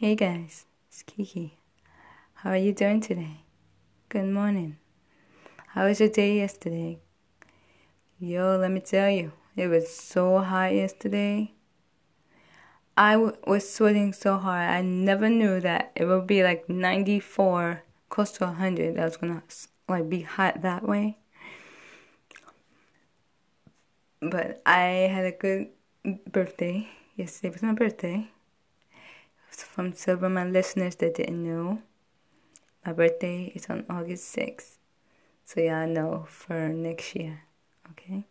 Hey guys, it's Kiki. How are you doing today? Good morning. How was your day yesterday? Yo, let me tell you, it was so hot yesterday. I w- was sweating so hard. I never knew that it would be like 94, close to 100. That was gonna like be hot that way. But I had a good birthday. Yesterday was my birthday from some of my listeners that didn't know, my birthday is on August 6th. So y'all know for next year. Okay?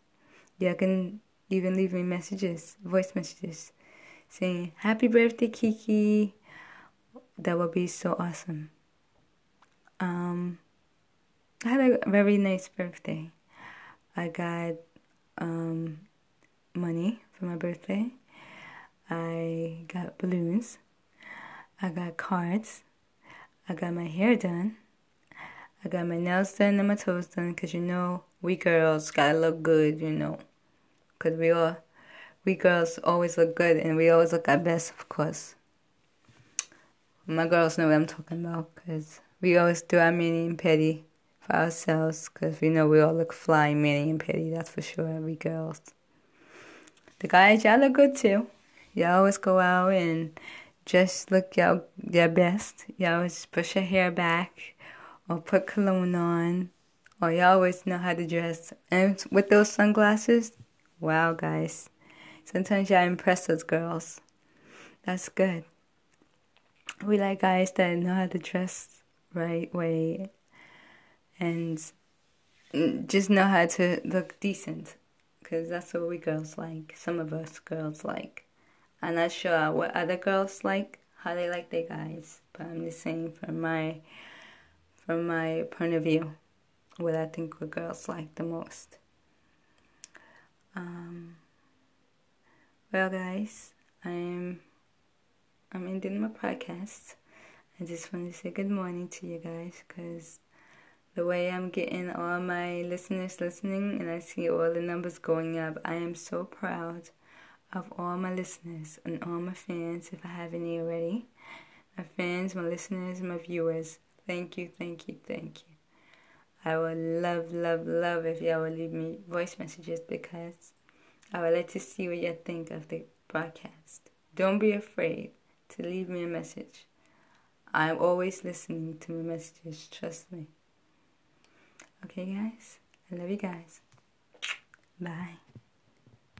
Y'all can even leave me messages, voice messages, saying, Happy birthday, Kiki. That would be so awesome. Um, I had a very nice birthday. I got um, money for my birthday. I got balloons. I got cards. I got my hair done. I got my nails done and my toes done because you know, we girls gotta look good, you know. Because we all, we girls always look good and we always look our best, of course. My girls know what I'm talking about because we always do our mini and petty for ourselves because we know we all look fly, mini and petty, that's for sure, we girls. The guys, y'all look good too. Y'all always go out and just look your, your best. You always push your hair back or put cologne on or you always know how to dress. And with those sunglasses, wow, guys. Sometimes y'all impress those girls. That's good. We like guys that know how to dress right way and just know how to look decent. Because that's what we girls like. Some of us girls like. I'm not sure what other girls like, how they like their guys, but I'm just saying from my from my point of view, what I think what girls like the most. Um, well, guys, I'm I'm ending my podcast. I just want to say good morning to you guys because the way I'm getting all my listeners listening and I see all the numbers going up, I am so proud of all my listeners and all my fans, if I have any already. My fans, my listeners, my viewers. Thank you, thank you, thank you. I would love, love, love if y'all would leave me voice messages because I would like to see what y'all think of the broadcast. Don't be afraid to leave me a message. I'm always listening to my messages, trust me. Okay, guys? I love you guys. Bye.